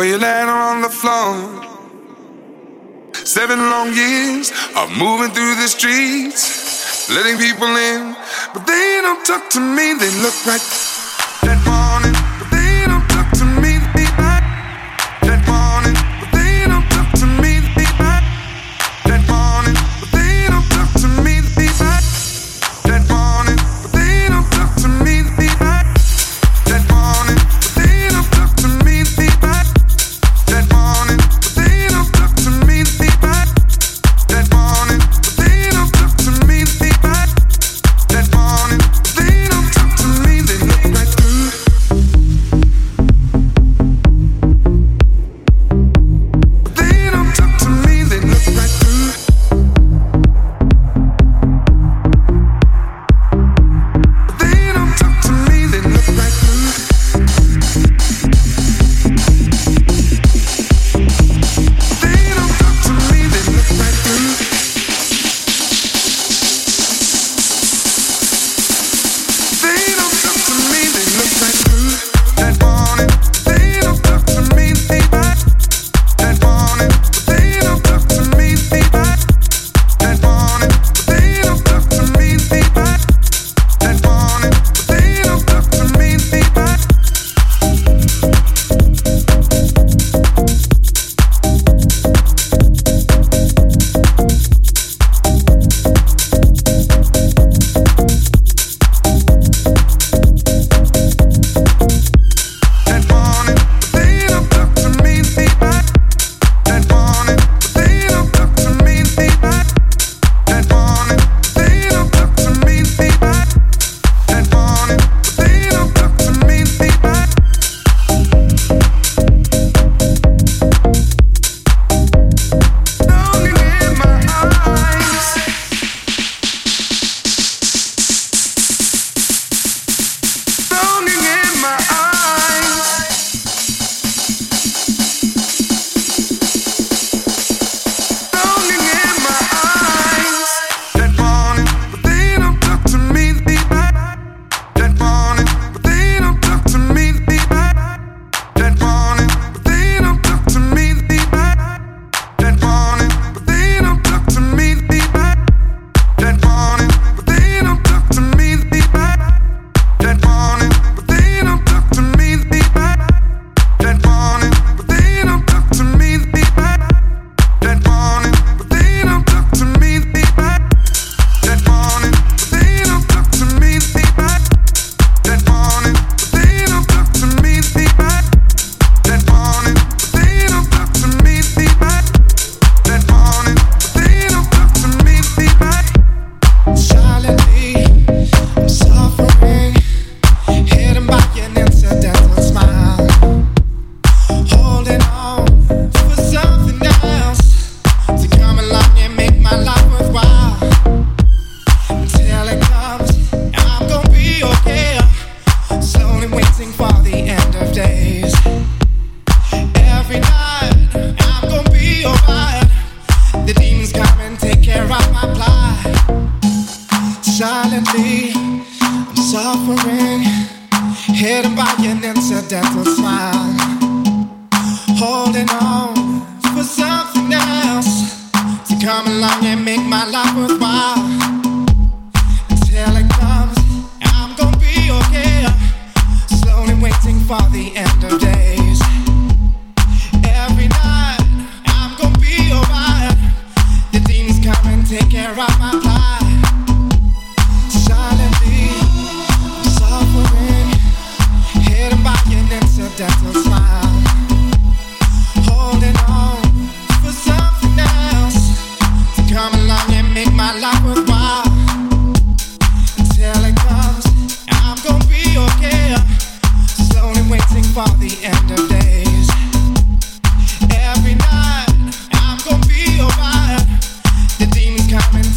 for you laying on the floor. Seven long years of moving through the streets, letting people in, but they don't talk to me, they look right. That morning.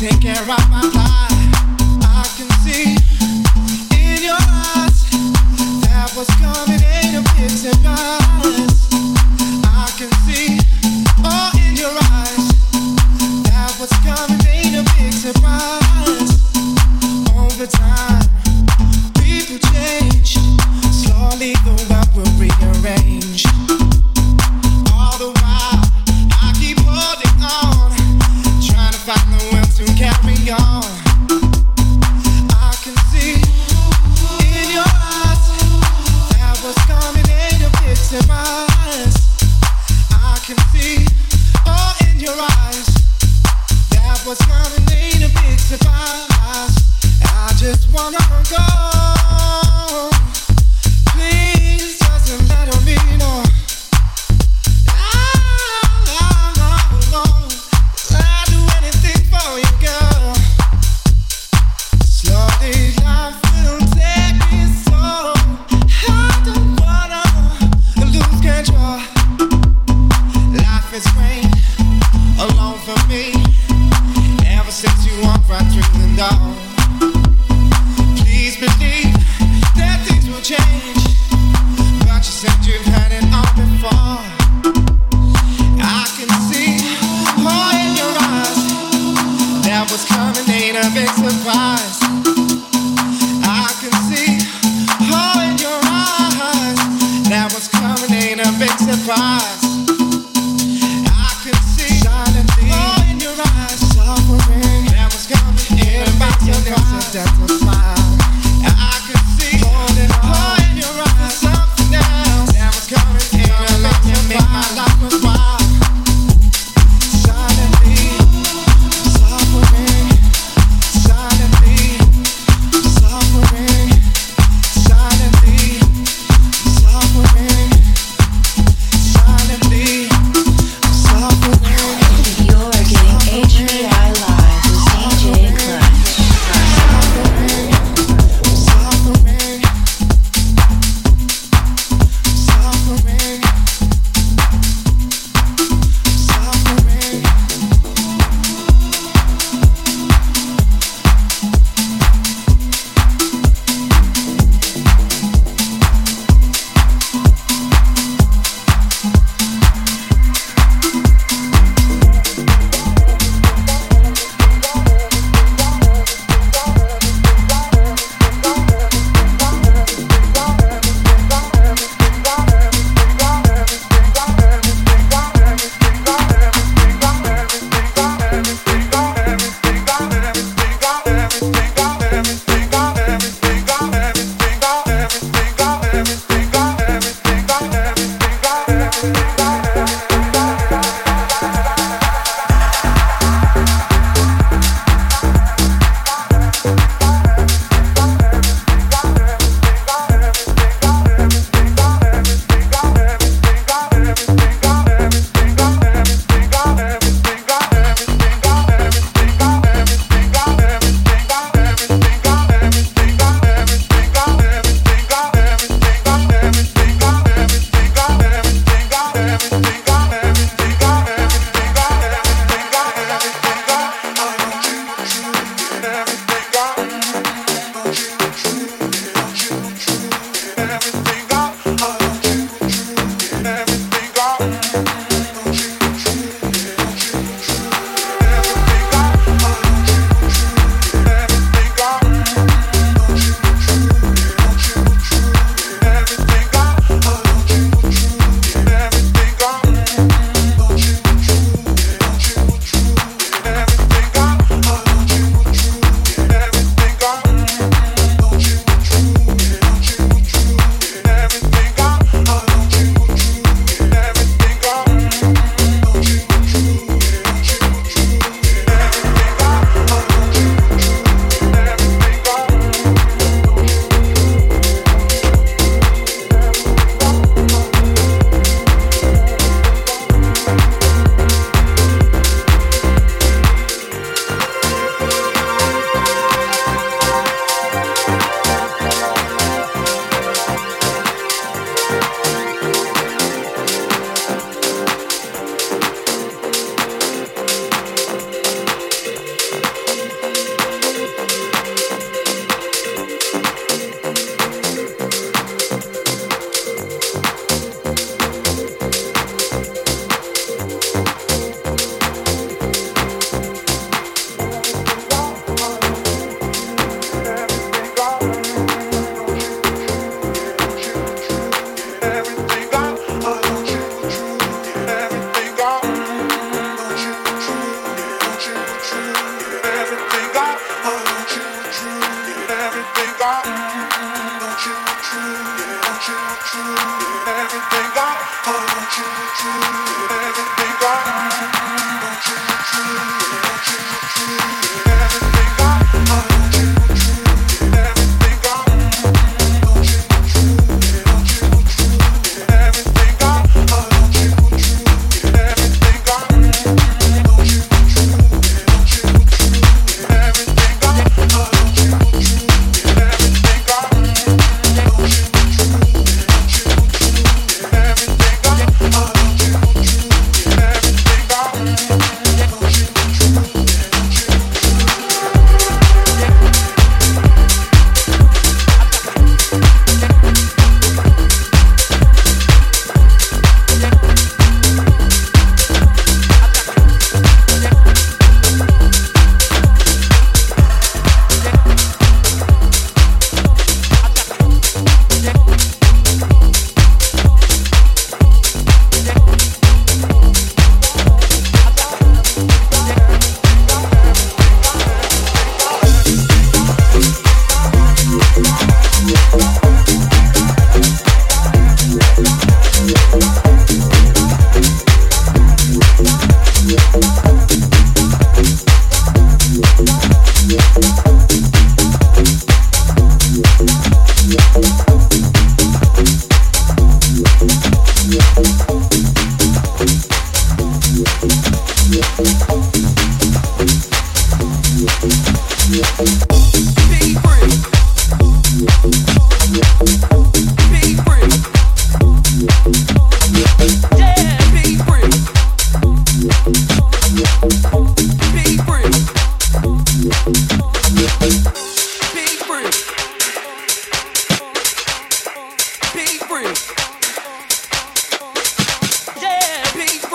take care of my life.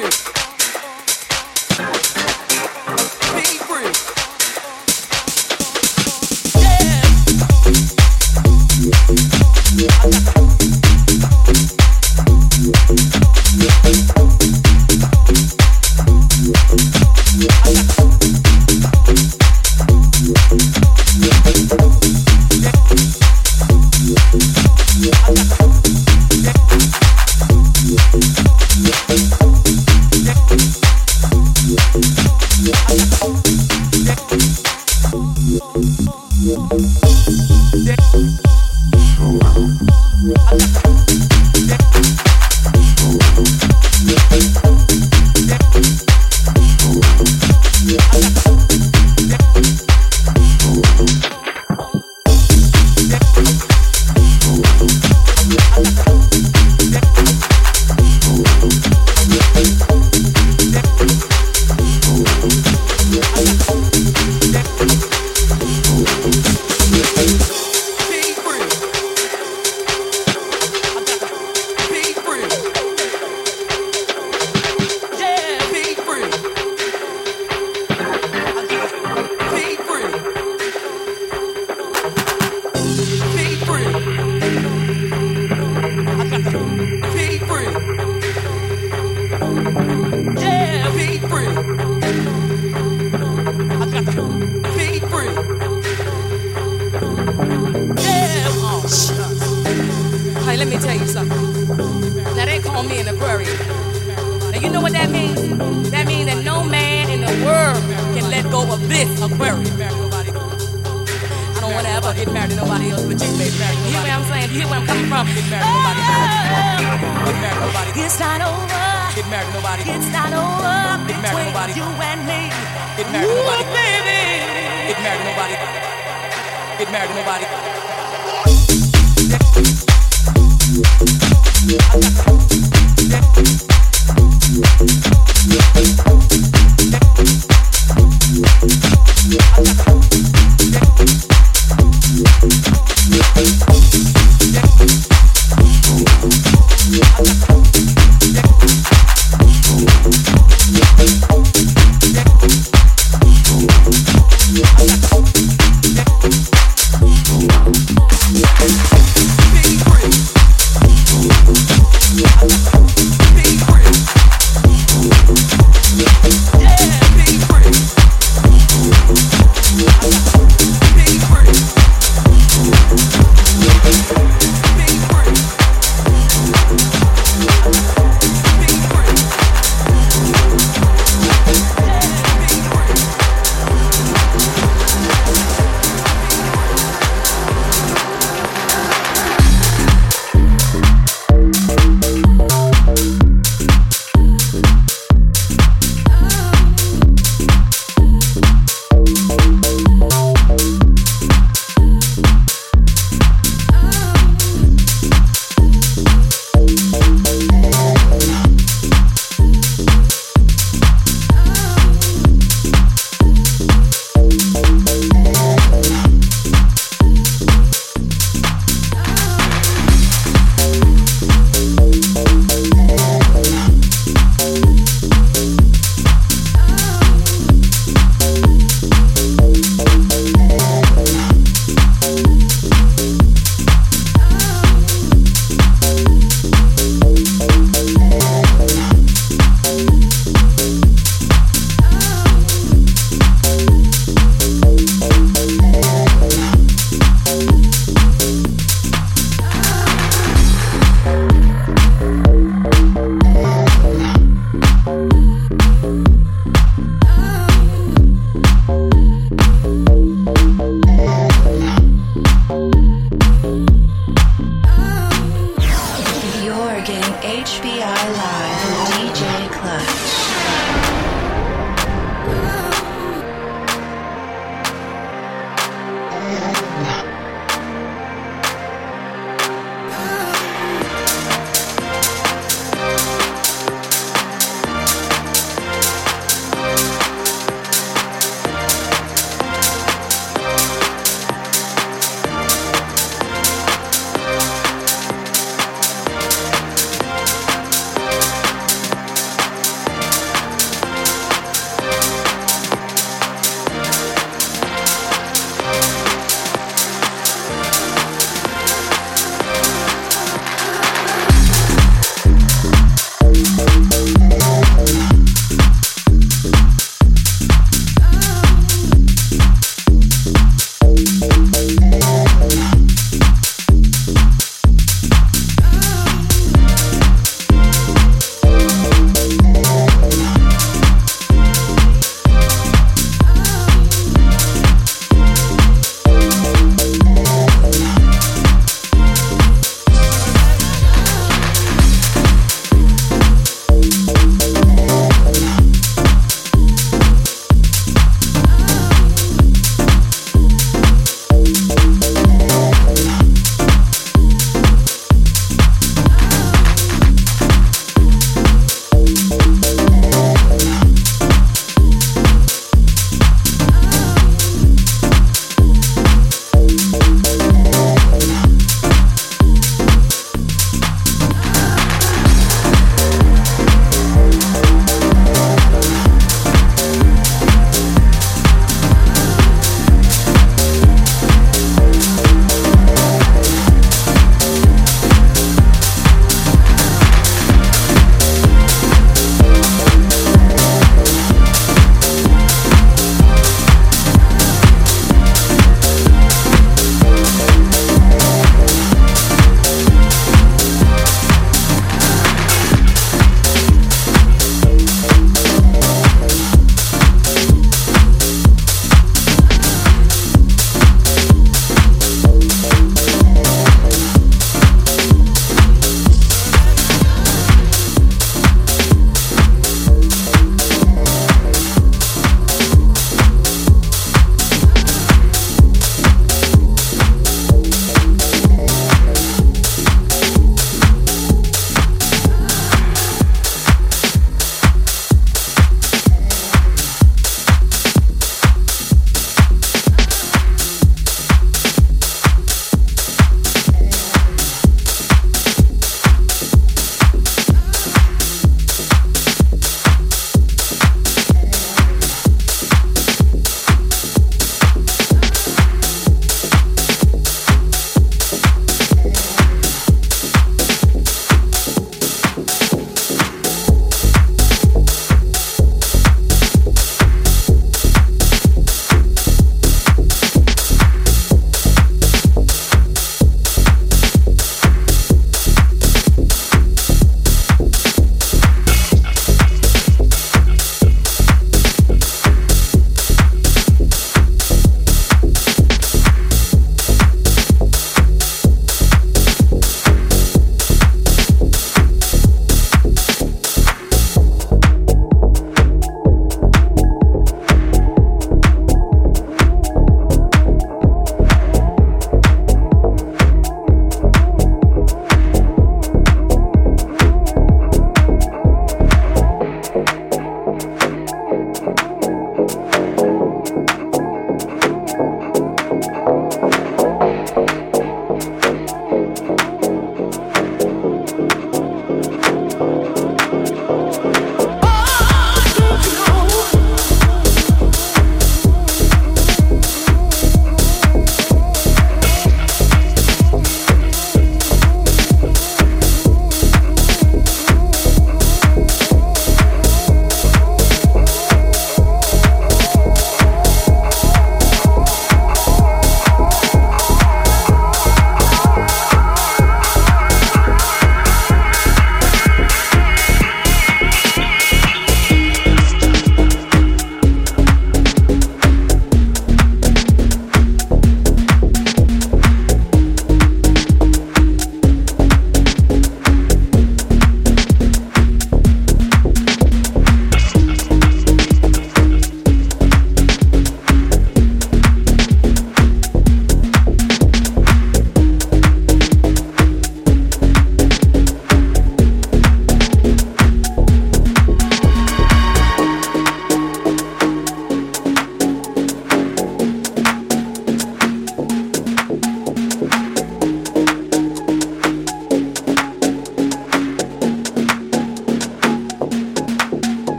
free. you hear where I'm coming from. Get married, nobody. Get married, nobody. It's not over. Get married, nobody. It's not over. Get married, nobody. You and me. Get married, nobody. Baby. Get married, nobody. Get married, nobody. I got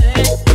Hey.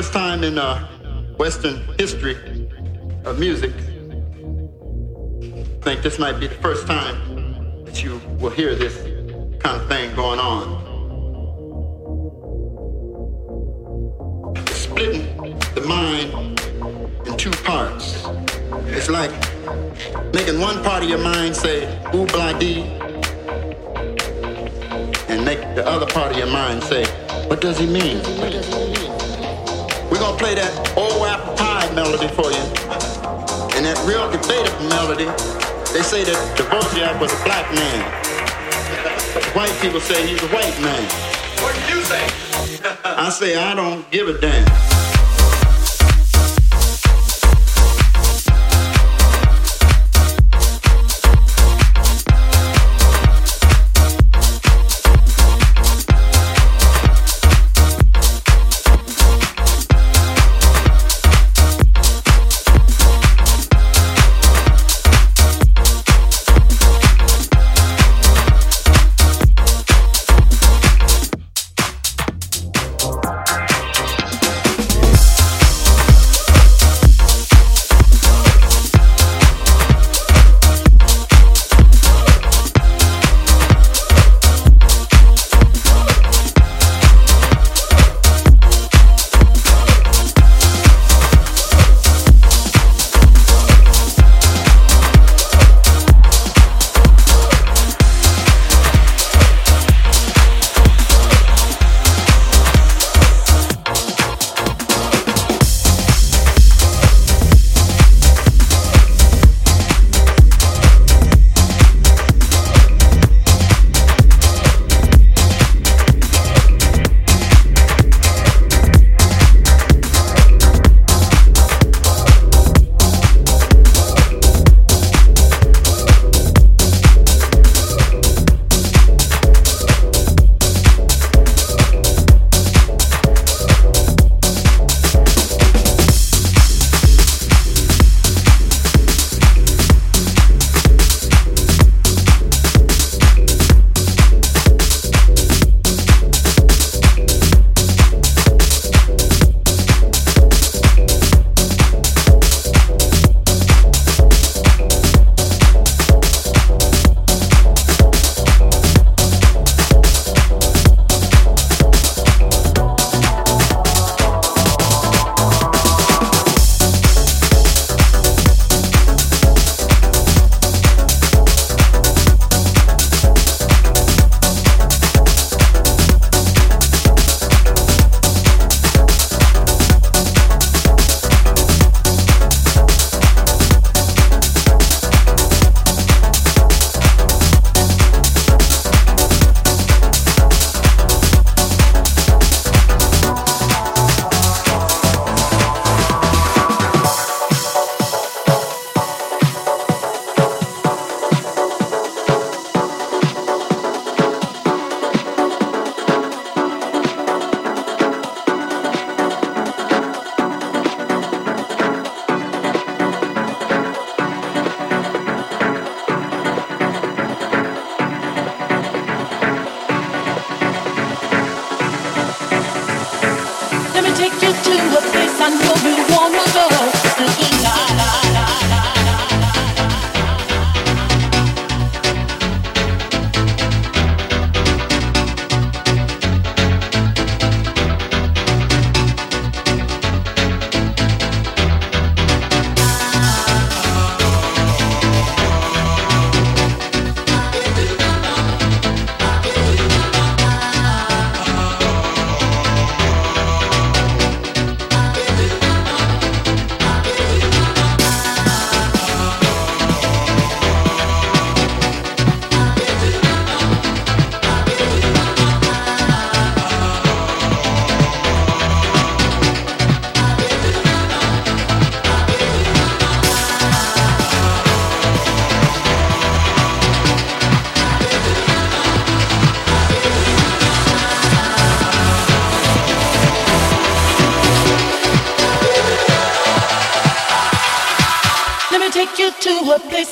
First time in uh, Western history of music, I think this might be the first time that you will hear this kind of thing going on. Splitting the mind in two parts. It's like making one part of your mind say ooh blah dee and make the other part of your mind say, what does he mean? They say that Dvorak was a black man. White people say he's a white man. What do you say? I say I don't give a damn.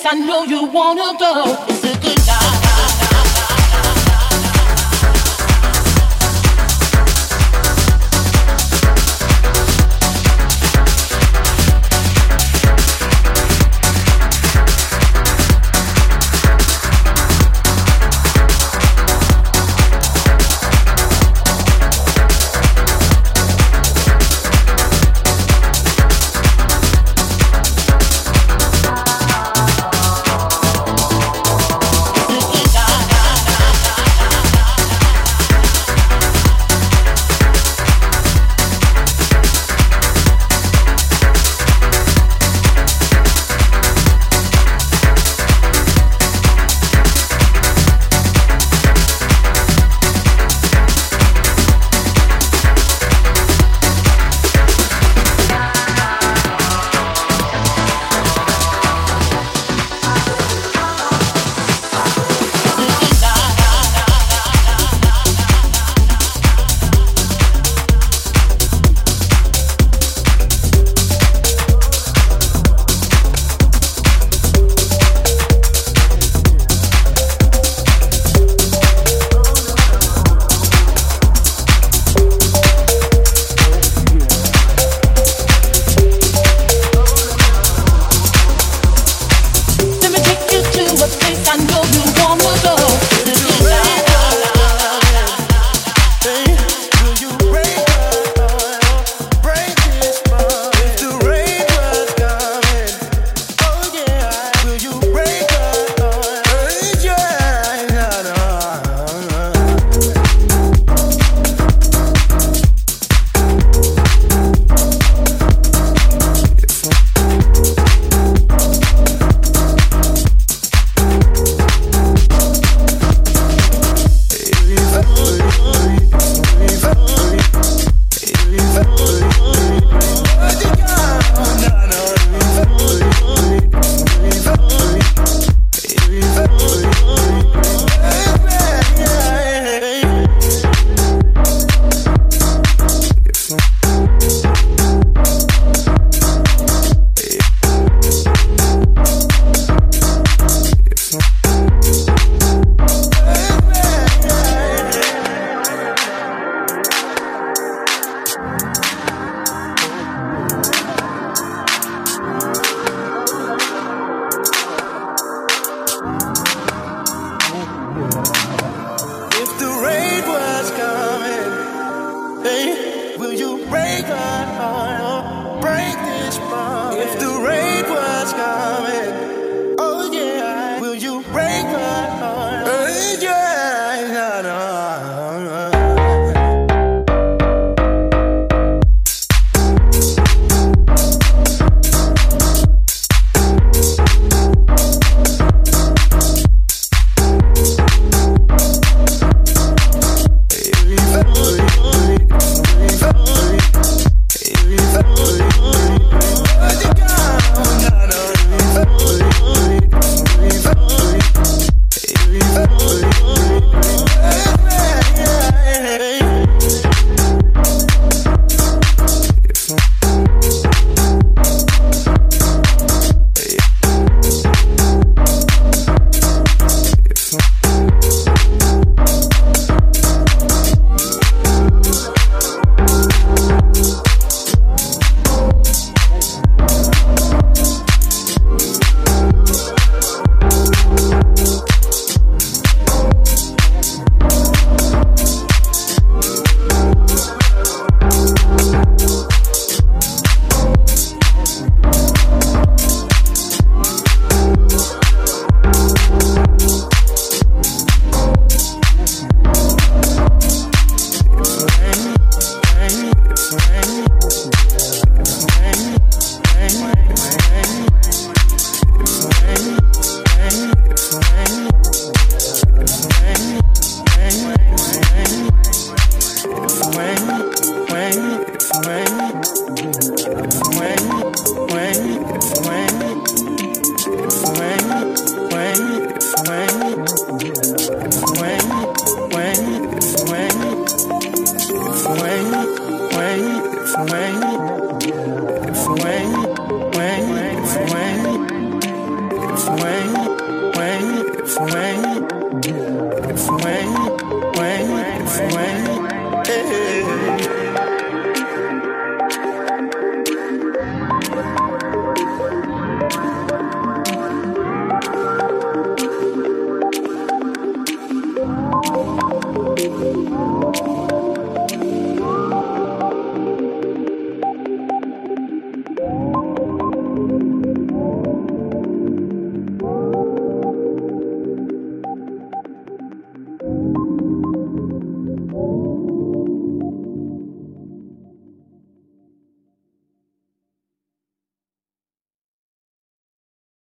I know you wanna go.